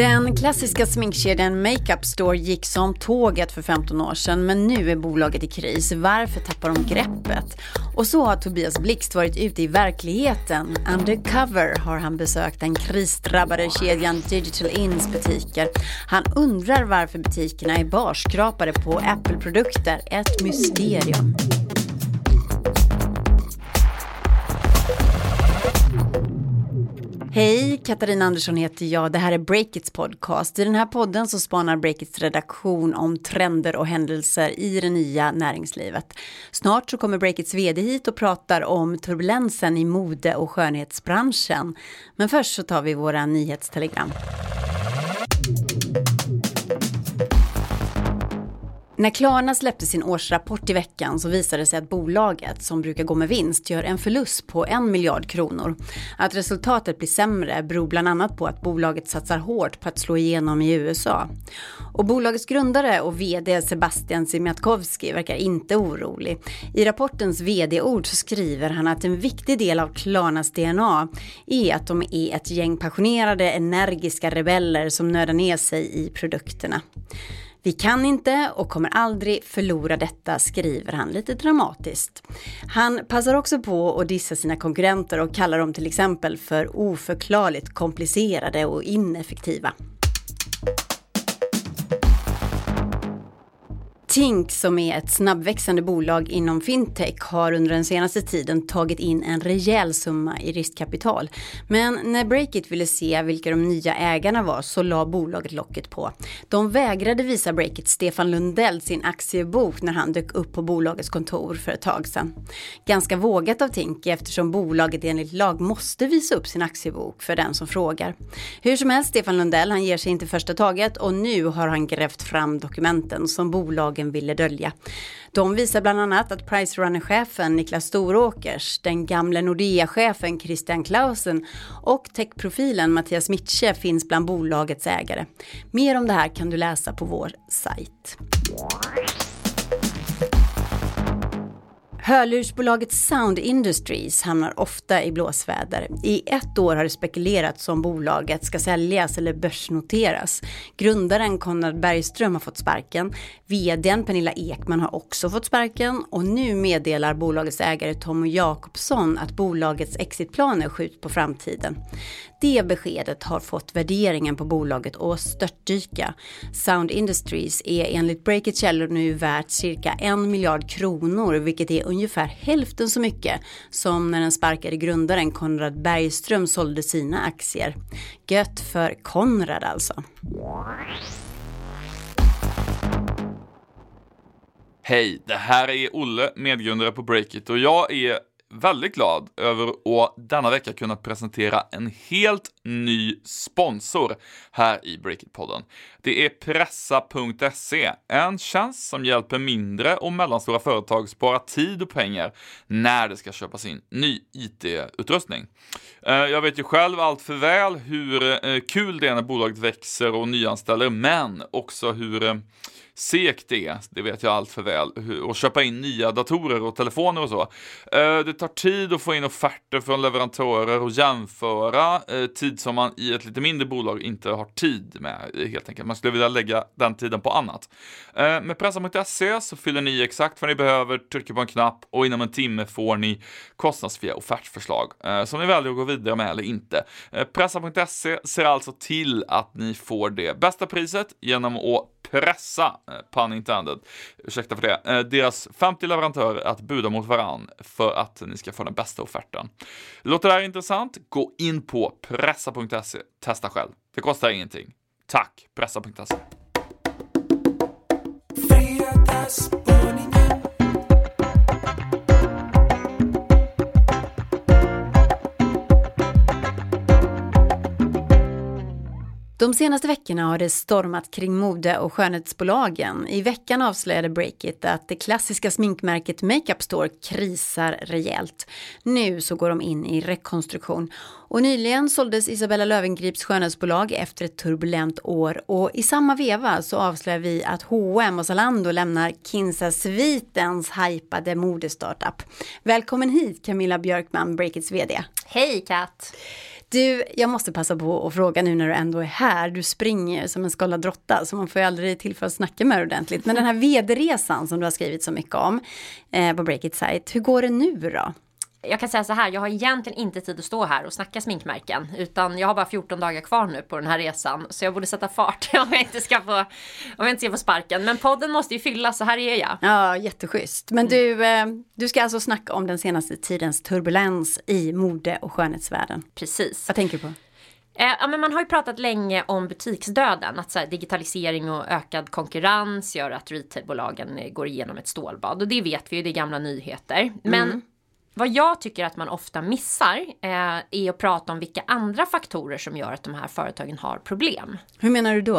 Den klassiska sminkkedjan Makeup Store gick som tåget för 15 år sedan men nu är bolaget i kris. Varför tappar de greppet? Och så har Tobias Blixt varit ute i verkligheten. Undercover har han besökt den krisdrabbade kedjan Digital Ins butiker. Han undrar varför butikerna är barskrapade på Apple-produkter. Ett mysterium. Hej, Katarina Andersson heter jag. Det här är Breakits podcast. I den här podden så spanar Breakits redaktion om trender och händelser i det nya näringslivet. Snart så kommer Breakits vd hit och pratar om turbulensen i mode och skönhetsbranschen. Men först så tar vi våra nyhetstelegram. När Klarna släppte sin årsrapport i veckan så visade det sig att bolaget, som brukar gå med vinst, gör en förlust på en miljard kronor. Att resultatet blir sämre beror bland annat på att bolaget satsar hårt på att slå igenom i USA. Och bolagets grundare och vd Sebastian Siemiatkowski verkar inte orolig. I rapportens vd-ord så skriver han att en viktig del av Klarnas DNA är att de är ett gäng passionerade, energiska rebeller som nördar ner sig i produkterna. Vi kan inte och kommer aldrig förlora detta, skriver han lite dramatiskt. Han passar också på att dissa sina konkurrenter och kallar dem till exempel för oförklarligt komplicerade och ineffektiva. Tink som är ett snabbväxande bolag inom fintech har under den senaste tiden tagit in en rejäl summa i riskkapital. Men när Breakit ville se vilka de nya ägarna var så la bolaget locket på. De vägrade visa Breakit Stefan Lundell sin aktiebok när han dök upp på bolagets kontor för ett tag sedan. Ganska vågat av Tink eftersom bolaget enligt lag måste visa upp sin aktiebok för den som frågar. Hur som helst, Stefan Lundell han ger sig inte första taget och nu har han grävt fram dokumenten som bolaget bolagen ville dölja. De visar bland annat att Pricerunner-chefen Niklas Storåkers, den gamle Nordea-chefen Christian Clausen och techprofilen Mattias Mitsche finns bland bolagets ägare. Mer om det här kan du läsa på vår sajt. Hörlursbolaget Sound Industries hamnar ofta i blåsväder. I ett år har det spekulerats om bolaget ska säljas eller börsnoteras. Grundaren Konrad Bergström har fått sparken. VDn Pernilla Ekman har också fått sparken och nu meddelar bolagets ägare Tom Jakobsson att bolagets exitplaner skjuts på framtiden. Det beskedet har fått värderingen på bolaget att störtdyka. Sound Industries är enligt Breakit källor nu värt cirka en miljard kronor, vilket är ungefär hälften så mycket som när den sparkade grundaren Konrad Bergström sålde sina aktier. Gött för Konrad alltså. Hej, det här är Olle, medgrundare på Breakit och jag är väldigt glad över att denna vecka kunna presentera en helt ny sponsor här i Breakit-podden. Det är Pressa.se, en tjänst som hjälper mindre och mellanstora företag spara tid och pengar när det ska köpas in ny IT-utrustning. Eh, jag vet ju själv allt för väl hur eh, kul det är när bolaget växer och nyanställer, men också hur eh, segt det är, det vet jag allt för väl, och köpa in nya datorer och telefoner och så. Eh, det tar tid att få in offerter från leverantörer och jämföra, eh, tid som man i ett lite mindre bolag inte har tid med helt enkelt. Man skulle vilja lägga den tiden på annat. Eh, med Pressa.se så fyller ni exakt vad ni behöver, trycker på en knapp och inom en timme får ni kostnadsfria offertförslag som ni väljer att gå vidare med eller inte. Pressa.se ser alltså till att ni får det bästa priset genom att pressa, eh, pun intended, ursäkta för det, eh, deras 50 leverantörer att buda mot varann för att ni ska få den bästa offerten. Låter det här intressant? Gå in på pressa.se, testa själv. Det kostar ingenting. Tack, pressa.se. De senaste veckorna har det stormat kring mode och skönhetsbolagen. I veckan avslöjade Breakit att det klassiska sminkmärket Makeup Store krisar rejält. Nu så går de in i rekonstruktion. Och nyligen såldes Isabella Lövengrips skönhetsbolag efter ett turbulent år och i samma veva så avslöjar vi att H&M och Zalando lämnar Kinsa-svitens hypade modestartup. Välkommen hit Camilla Björkman, Breakits VD. Hej Kat! Du, jag måste passa på att fråga nu när du ändå är här. Du springer som en skållad råtta, så man får ju aldrig tillfälle att snacka med dig ordentligt. Men den här vd-resan som du har skrivit så mycket om eh, på Breakit Site, hur går det nu då? Jag kan säga så här, jag har egentligen inte tid att stå här och snacka sminkmärken. Utan jag har bara 14 dagar kvar nu på den här resan. Så jag borde sätta fart om jag inte ska få, om jag inte ska få sparken. Men podden måste ju fyllas, så här är jag. Ja, jätteschysst. Men du, eh, du ska alltså snacka om den senaste tidens turbulens i mode och skönhetsvärlden. Precis. Vad tänker du på? Eh, ja, men man har ju pratat länge om butiksdöden. Att så här, digitalisering och ökad konkurrens gör att retailbolagen eh, går igenom ett stålbad. Och det vet vi ju, det är gamla nyheter. Men Mm. Vad jag tycker att man ofta missar eh, är att prata om vilka andra faktorer som gör att de här företagen har problem. Hur menar du då?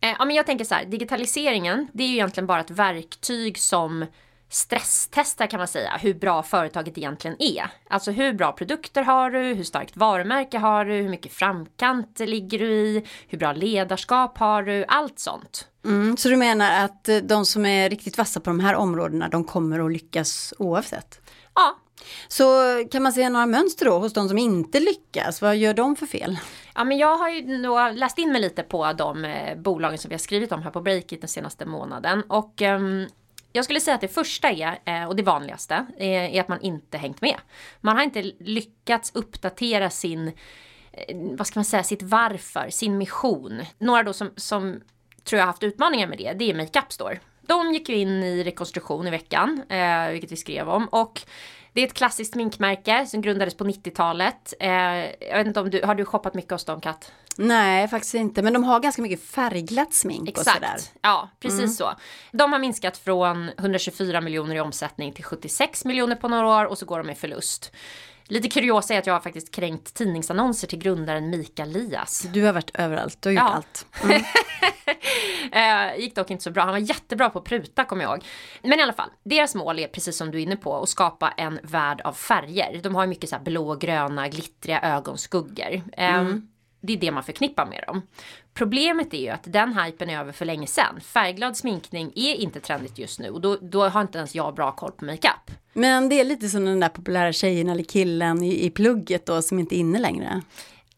Eh, ja, men jag tänker så här, digitaliseringen, det är ju egentligen bara ett verktyg som stresstestar kan man säga hur bra företaget egentligen är. Alltså hur bra produkter har du, hur starkt varumärke har du, hur mycket framkant ligger du i, hur bra ledarskap har du, allt sånt. Mm, så du menar att eh, de som är riktigt vassa på de här områdena, de kommer att lyckas oavsett? Ja, Så kan man se några mönster då hos de som inte lyckas? Vad gör de för fel? Ja, men jag har ju nog läst in mig lite på de eh, bolagen som vi har skrivit om här på Breakit den senaste månaden. Och ehm, jag skulle säga att det första är, eh, och det vanligaste, eh, är att man inte hängt med. Man har inte lyckats uppdatera sin, vad ska man säga, sitt varför, sin mission. Några då som, som tror jag har haft utmaningar med det, det är Makeup Store. De gick ju in i rekonstruktion i veckan, eh, vilket vi skrev om. Och det är ett klassiskt sminkmärke som grundades på 90-talet. Eh, jag vet inte om du, har du shoppat mycket hos dem Kat? Nej, faktiskt inte. Men de har ganska mycket färgglatt smink och sådär. Exakt, ja precis så. De har minskat från 124 miljoner i omsättning till 76 miljoner på några år och så går de med förlust. Lite kuriosa är att jag har faktiskt kränkt tidningsannonser till grundaren Mikael Lias. Du har varit överallt, du har gjort Ja. allt. Eh, gick dock inte så bra. Han var jättebra på att pruta kommer jag ihåg. Men i alla fall, deras mål är precis som du är inne på att skapa en värld av färger. De har ju mycket så här blå, gröna, glittriga ögonskuggor. Eh, Det är det man förknippar med dem. Problemet är ju att den hypen är över för länge sedan. Färgglad sminkning är inte trendigt just nu och då, då har inte ens jag bra koll på makeup. Men det är lite som den där populära tjejen eller killen i, i plugget då som inte är inne längre.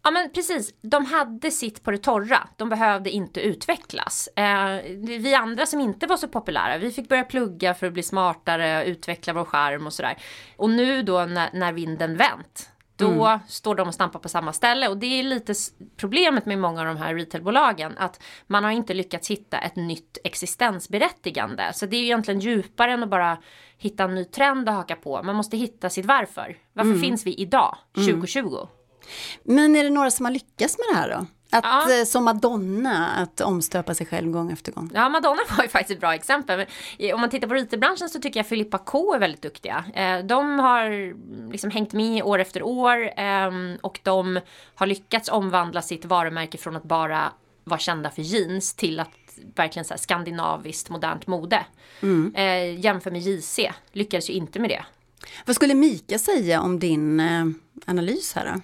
Ja men precis, de hade sitt på det torra. De behövde inte utvecklas. Eh, vi andra som inte var så populära, vi fick börja plugga för att bli smartare, utveckla vår skärm och sådär. Och nu då när, när vinden vänt, då står de och stampar på samma ställe. Och det är lite problemet med många av de här retailbolagen, att man har inte lyckats hitta ett nytt existensberättigande. Så det är ju egentligen djupare än att bara hitta en ny trend att haka på. Man måste hitta sitt varför. Varför finns vi idag, 2020? Men är det några som har lyckats med det här då? Att Ja. eh, som Madonna, att omstöpa sig själv gång efter gång. Ja, Madonna var ju faktiskt ett bra exempel. I- om man tittar på retailbranschen så tycker jag Filippa K är väldigt duktiga. Eh, De har liksom hängt med år efter år ehm, och de har lyckats omvandla sitt varumärke från att bara vara kända för jeans till att verkligen så skandinaviskt modernt mode. Eh, jämför med JC, lyckades ju inte med det. Vad skulle Mika säga om din eh, analys här då?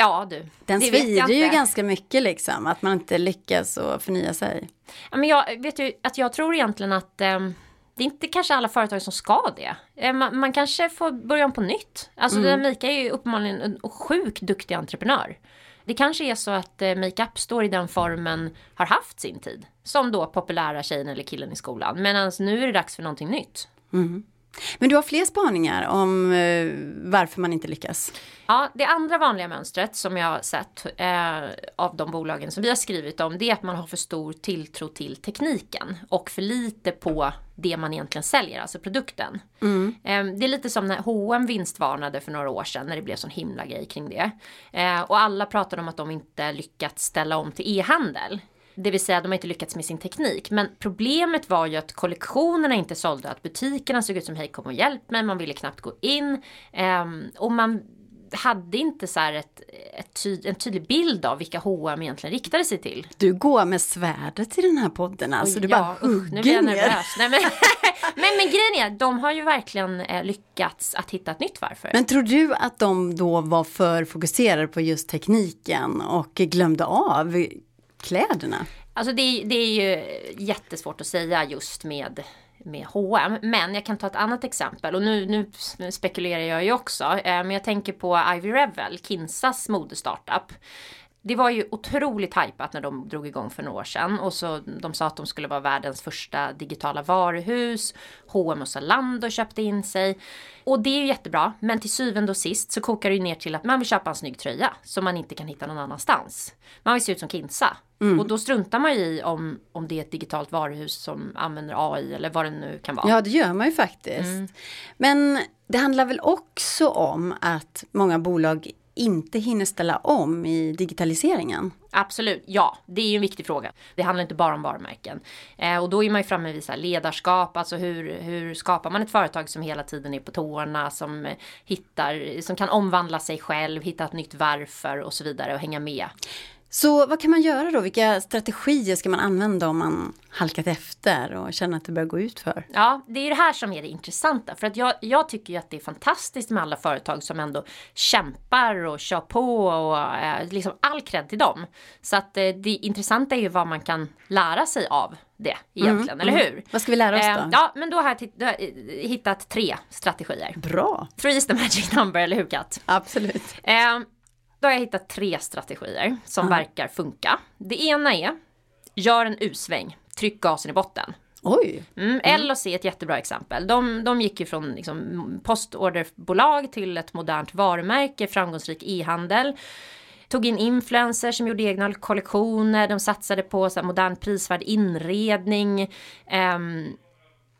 Ja du, Den svider ju ganska mycket liksom, att man inte lyckas att förnya sig. Ja, men jag vet ju att jag tror egentligen att ehm, det är inte kanske alla företag som ska det. Eh, man, man kanske får börja om på nytt. Alltså mm. Mika är ju uppenbarligen en sjukt duktig entreprenör. Det kanske är så att eh, makeup står i den formen har haft sin tid. Som då populära tjejen eller killen i skolan. Medan nu är det dags för någonting nytt. Men du har fler spaningar om eh, varför man inte lyckas. Ja, det andra vanliga mönstret som jag har sett eh, av de bolagen som vi har skrivit om det är att man har för stor tilltro till tekniken och för lite på det man egentligen säljer, alltså produkten. Eh, det är lite som när H&M vinstvarnade för några år sedan när det blev sån himla grej kring det. Eh, och alla pratade om att de inte lyckats ställa om till e-handel. Det vill säga de har inte lyckats med sin teknik. Men problemet var ju att kollektionerna inte sålde. Att butikerna såg ut som hej kom och hjälp mig. Man ville knappt gå in. Ehm, och man hade inte så här ett, ett ty en tydlig bild av vilka H&M egentligen riktade sig till. Du går med svärdet i den här podden alltså, du bara ja, nu blir hugger jag ner. nervös. Nej, men, men, men grejen är, de har ju verkligen eh, lyckats att hitta ett nytt varför. Men tror du att de då var för fokuserade på just tekniken och glömde av kläderna? Alltså det, det är ju jättesvårt att säga just med med H&M. Men jag kan ta ett annat exempel och nu, nu spekulerar jag ju också. Eh, men jag tänker på Ivy Revel, Kinsas modestartup det var ju otroligt hypat när de drog igång för några år sedan och så de sa att de skulle vara världens första digitala varuhus. H&M och Zalando köpte in sig och det är ju jättebra. Men till syvende och sist så kokar det ju ner till att man vill köpa en snygg tröja som man inte kan hitta någon annanstans. Man vill se ut som Kinsa mm. och då struntar man ju i om, om det är ett digitalt varuhus som använder AI eller vad det nu kan vara. Ja, det gör man ju faktiskt. Mm. Men det handlar väl också om att många bolag inte hinner ställa om i digitaliseringen? Absolut, ja. Det är ju en viktig fråga. Det handlar inte bara om varumärken. Eh, och då är man ju framme vid så ledarskap, alltså hur, hur skapar man ett företag som hela tiden är på tårna, som hittar, som kan omvandla sig själv, hitta ett nytt varför och så vidare och hänga med. Så vad kan man göra då? Vilka strategier ska man använda om man halkat efter och känner att det börjar gå ut för? Ja, det är det här som är det intressanta. För att jag, jag tycker ju att det är fantastiskt med alla företag som ändå kämpar och kör på och eh, liksom all cred till dem. Så att eh, det intressanta är ju vad man kan lära sig av det egentligen, mm, eller hur? Mm. Vad ska vi lära oss då? Eh, ja, men då har jag, då har jag hittat tre strategier. Bra! Three is the magic number, eller hur Kat? Absolut. Då har jag hittat tre strategier som mm. verkar funka. Det ena är, gör en U-sväng, tryck gasen i botten. Oj! Mm, L och C är ett jättebra exempel. De, de gick ju från liksom, postorderbolag till ett modernt varumärke, framgångsrik e-handel. Tog in influencers som gjorde egna kollektioner, de satsade på så modern prisvärd inredning. Um,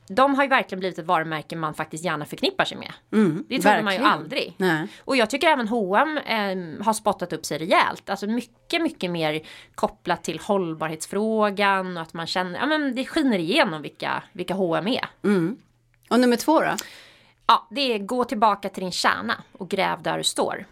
de har ju verkligen blivit ett varumärke man faktiskt gärna förknippar sig med. Mm, det trodde man ju aldrig. Nej. Och jag tycker även H&M eh, har spottat upp sig rejält. Alltså mycket, mycket mer kopplat till hållbarhetsfrågan och att man känner, ja men det skiner igenom vilka, vilka H&M är. Mm. Och nummer två då? Ja, det är gå tillbaka till din kärna och gräv där du står.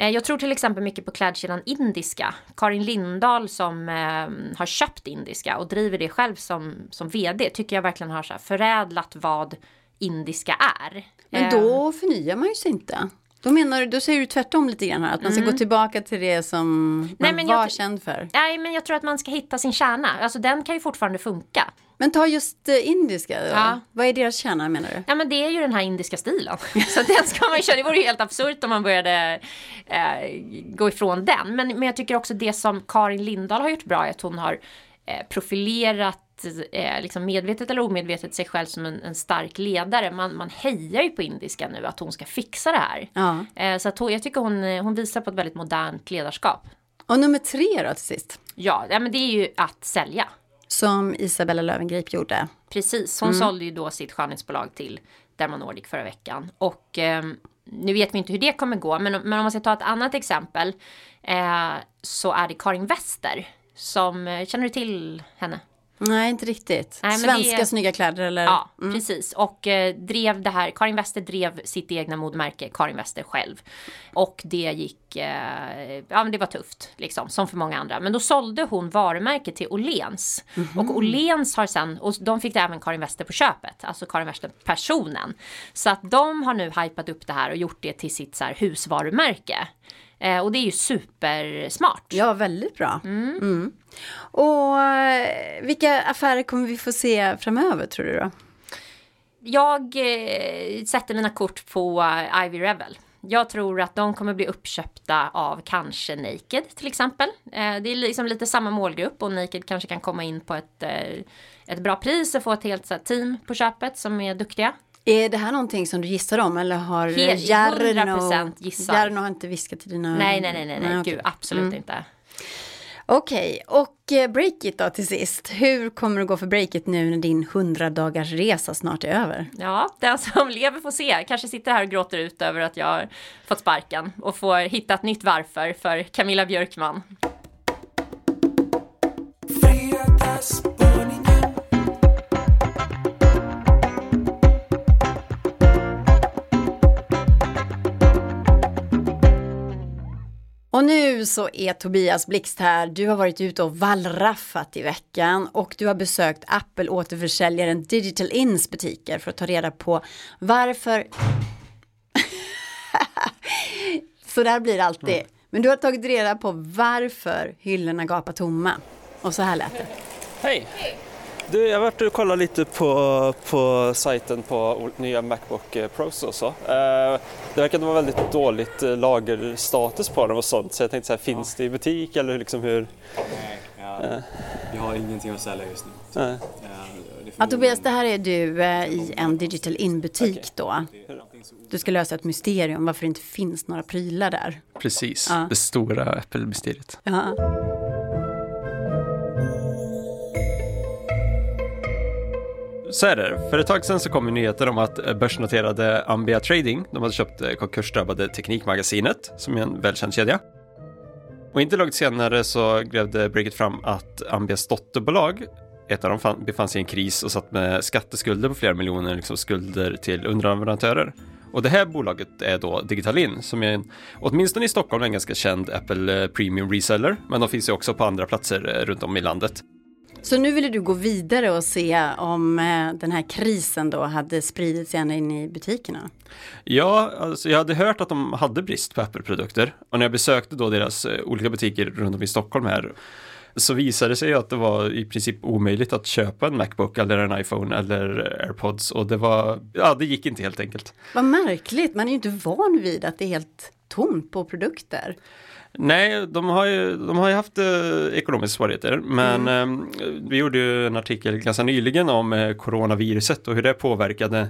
Eh, jag tror till exempel mycket på klädkedjan Indiska. Karin Lindahl som eh, har köpt Indiska och driver det själv som, som vd tycker jag verkligen har så förädlat vad Indiska är. Men då eh. förnyar man ju sig inte. Då menar du, då säger du tvärtom lite grann här, att man ska mm. gå tillbaka till det som man nej, var känd för. Nej, men jag tror att man ska hitta sin kärna. Alltså den kan ju fortfarande funka. Men ta just uh, indiska då. Ja. Vad är deras kärna menar du? Ja men det är ju den här indiska stilen. så den ska man köra. Det vore ju helt absurt om man började eh, gå ifrån den. Men, men jag tycker också det som Karin Lindahl har gjort bra är att hon har eh, profilerat eh, liksom medvetet eller omedvetet sig själv som en, en, stark ledare. Man, man hejar ju på indiska nu att hon ska fixa det här. Ja. Eh, så att hon, jag tycker hon, hon visar på ett väldigt modernt ledarskap. Och nummer tre då till sist? Ja, ja men det är ju att sälja. Som Isabella Löwengrip gjorde. Precis, hon mm. sålde ju då sitt skönhetsbolag till Derma Nordic förra veckan. Och eh, nu vet vi inte hur det kommer gå, men, men om man ska ta ett annat exempel eh, så är det Karin Wester som, eh, känner du till henne? Nej, inte riktigt. Nej, Svenska det... snygga kläder eller? Ja, mm. precis. Och eh, drev det här, Karin Wester drev sitt egna modmärke, Karin Wester själv. Och det gick, eh, ja men det var tufft liksom, som för många andra. Men då sålde hon varumärket till Åhléns. Mm -hmm. Och Åhléns har sen, och de fick även Karin Wester på köpet, alltså Karin Wester personen. Så att de har nu hypat upp det här och gjort det till sitt så här, husvarumärke. Eh, och det är ju supersmart. Ja, väldigt bra. Mm. Mm. Och eh, vilka affärer kommer vi få se framöver tror du då? Jag eh, sätter mina kort på Ivy Revel. Jag tror att de kommer bli uppköpta av kanske Naked till exempel. Eh, det är liksom lite samma målgrupp och Naked kanske kan komma in på ett, eh, ett bra pris och få ett helt så här, team på köpet som är duktiga. Är det här någonting som du gissar om eller har Jarno, Jarno har inte viskat till dina Nej, nej, nej, nej, nej, gud absolut mm. inte. Okej, okay. och eh, Breakit då till sist. Hur kommer det gå för Breakit nu när din 100 dagars resa snart är över? Ja, den som lever får se. Kanske sitter här och gråter ut över att jag har fått sparken och får hitta ett nytt varför för Camilla Björkman. Och nu så är Tobias Blixt här. Du har varit ute och wallraffat i veckan och du har besökt Apple-återförsäljaren Digital Ins butiker för att ta reda på varför... så där blir det alltid. Mm. Men du har tagit reda på varför hyllorna gapar tomma. Och så här lät det. Hej! Du, jag har varit och kollat lite på, på sajten på nya Macbook Pros och så. Eh, det verkar vara väldigt dåligt eh, lagerstatus på dem och sånt så jag tänkte så här, finns det i butik eller liksom hur? Nej, ja, vi har ingenting att sälja just nu. Nej. Ja, Tobias, det här är du eh, i en digital in-butik då. Du ska lösa ett mysterium varför det inte finns några prylar där. Precis, Ja. det stora Apple-mysteriet. Ja. Så är det. För ett tag sedan så kom nyheter om att börsnoterade Ambia Trading, de hade köpt eh, konkursdrabbade Teknikmagasinet, som är en välkänd kedja. Och inte långt senare så grävde Breakit fram att Ambias dotterbolag, ett av dem fann, befann sig i en kris och satt med skatteskulder på flera miljoner liksom skulder till underleverantörer. Och det här bolaget är då Digitalin som är en, åtminstone i Stockholm en ganska känd Apple eh, Premium Reseller, men de finns ju också på andra platser eh, runt om i landet. Så nu ville du gå vidare och se om eh, den här krisen då hade spridit sig ända in i butikerna. Ja, alltså jag hade hört att de hade brist på Apple-produkter och när jag besökte då deras eh, olika butiker runt om i Stockholm här så visade det sig att det var i princip omöjligt att köpa en Macbook eller en iPhone eller AirPods och det var, ja det gick inte helt enkelt. Vad märkligt, man är ju inte van vid att det är helt tomt på produkter. Nej, de har ju, de har ju haft eh, ekonomiska svårigheter, men eh, vi gjorde ju en artikel ganska nyligen om eh, coronaviruset och hur det påverkade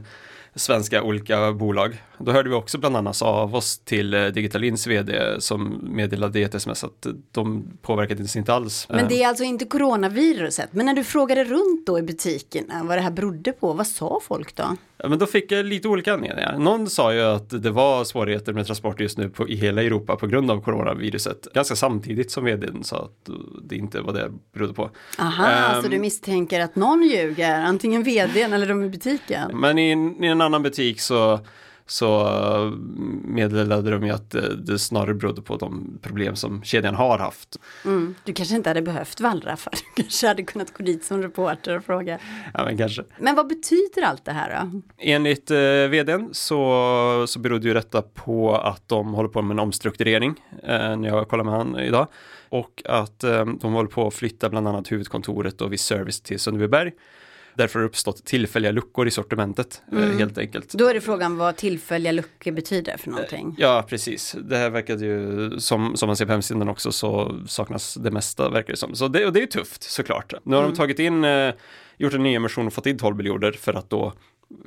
svenska olika bolag. Då hörde vi också bland annat av oss till eh, Digitalins vd som meddelade i ett sms att de påverkades inte alls. Men det är alltså inte coronaviruset. Men när du frågade runt då i butikerna vad det här berodde på, vad sa folk då? Men då fick jag lite olika anledningar. Någon sa ju att det var svårigheter med transport just nu på, i hela Europa på grund av coronaviruset. Ganska samtidigt som vdn sa att det inte var det berodde på. Aha, Ehm. så du misstänker att någon ljuger, antingen vdn eller de i butiken? Men i, i en annan butik så, så eh, meddelade de ju att det, det snarare berodde på de problem som kedjan har haft. Mm. Du kanske inte hade behövt wallraffa, du kanske hade kunnat gå dit som reporter och fråga. Ja, men kanske. Men vad betyder allt det här då? Enligt eh, vdn så, så berodde ju detta på att de håller på med en omstrukturering eh, när jag kollar med han idag. Och att eh, de håller på att flytta bland annat huvudkontoret och viss service till Sundbyberg. Därför har det uppstått tillfälliga luckor i sortimentet eh, helt enkelt. Då är det frågan vad tillfälliga luckor betyder för någonting. Ja, precis. Det här verkade ju, som, som man ser på hemsidan också, så saknas det mesta verkar det som. Så det, och det är ju tufft såklart. Nu har de tagit in, eh, gjort en ny emission och fått in 12 miljoner för att då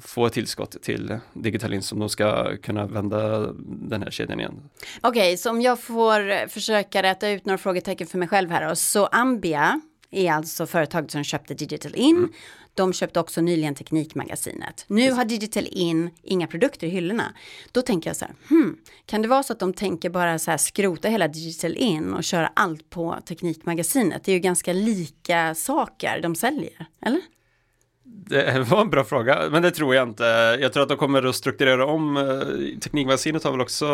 få ett tillskott till Digitalin som de ska kunna vända den här kedjan igen. Okej, så om jag får försöka rätta ut några frågetecken för mig själv här då. Så Ambia är alltså företaget som köpte Digital In. De köpte också nyligen Teknikmagasinet. Nu har Digital In inga produkter i hyllorna. Då tänker jag så här, hmm, kan det vara så att de tänker bara så här skrota hela Digital In och köra allt på Teknikmagasinet? Det är ju ganska lika saker de säljer, eller? Det var en bra fråga, men det tror jag inte. Jag tror att de kommer att strukturera om. eh, Teknikmagasinet har väl också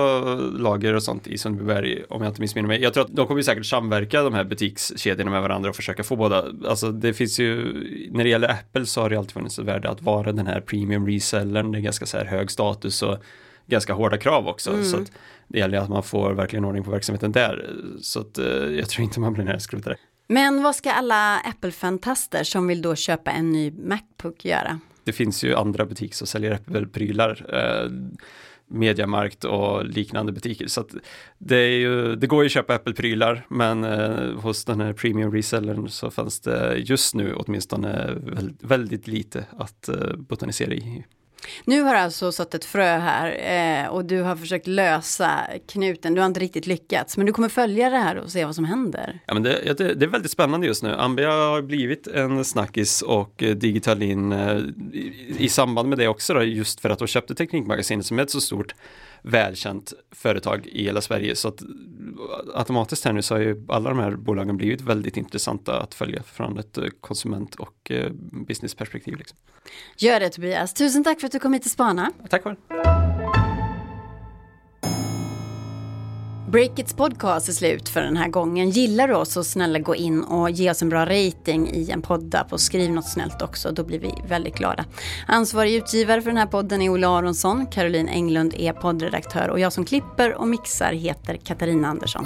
lager och sånt i Sundbyberg, om jag inte missminner mig. Jag tror att de kommer säkert samverka de här butikskedjorna med varandra och försöka få båda. Alltså det finns ju, när det gäller Apple så har det alltid funnits ett värde att vara den här premium resellern. Det är ganska så här hög status och ganska hårda krav också. Så att det gäller att man får verkligen ordning på verksamheten där. Så att eh, jag tror inte man blir närskrotare. Men vad ska alla Apple-fantaster som vill då köpa en ny Macbook göra? det finns ju andra butiker som säljer Apple-prylar. Eh, Mediamarkt och liknande butiker. Så att det, är ju, det går ju att köpa Apple-prylar men eh, hos den här premium resellern så fanns det just nu åtminstone väldigt, väldigt lite att eh, botanisera i. Nu har alltså satt ett frö här eh, och du har försökt lösa knuten. Du har inte riktigt lyckats, men du kommer följa det här och se vad som händer. Ja, men det, det, det är väldigt spännande just nu. Ambia har blivit en snackis och eh, Digitalin eh, i, i samband med det också då, just för att de köpte Teknikmagasinet som är ett så stort välkänt företag i hela Sverige så att automatiskt här nu så har ju alla de här bolagen blivit väldigt intressanta att följa från ett eh, konsument och eh, businessperspektiv. Liksom. Gör det Tobias. Tusen tack för att du kom hit och spana. Tack själv. Breakits podcast är slut för den här gången. Gillar du oss så snälla gå in och ge oss en bra rating i en poddapp och skriv något snällt också. Då blir vi väldigt glada. Ansvarig utgivare för den här podden är Olle Aronsson. Caroline Englund är poddredaktör och jag som klipper och mixar heter Katarina Andersson.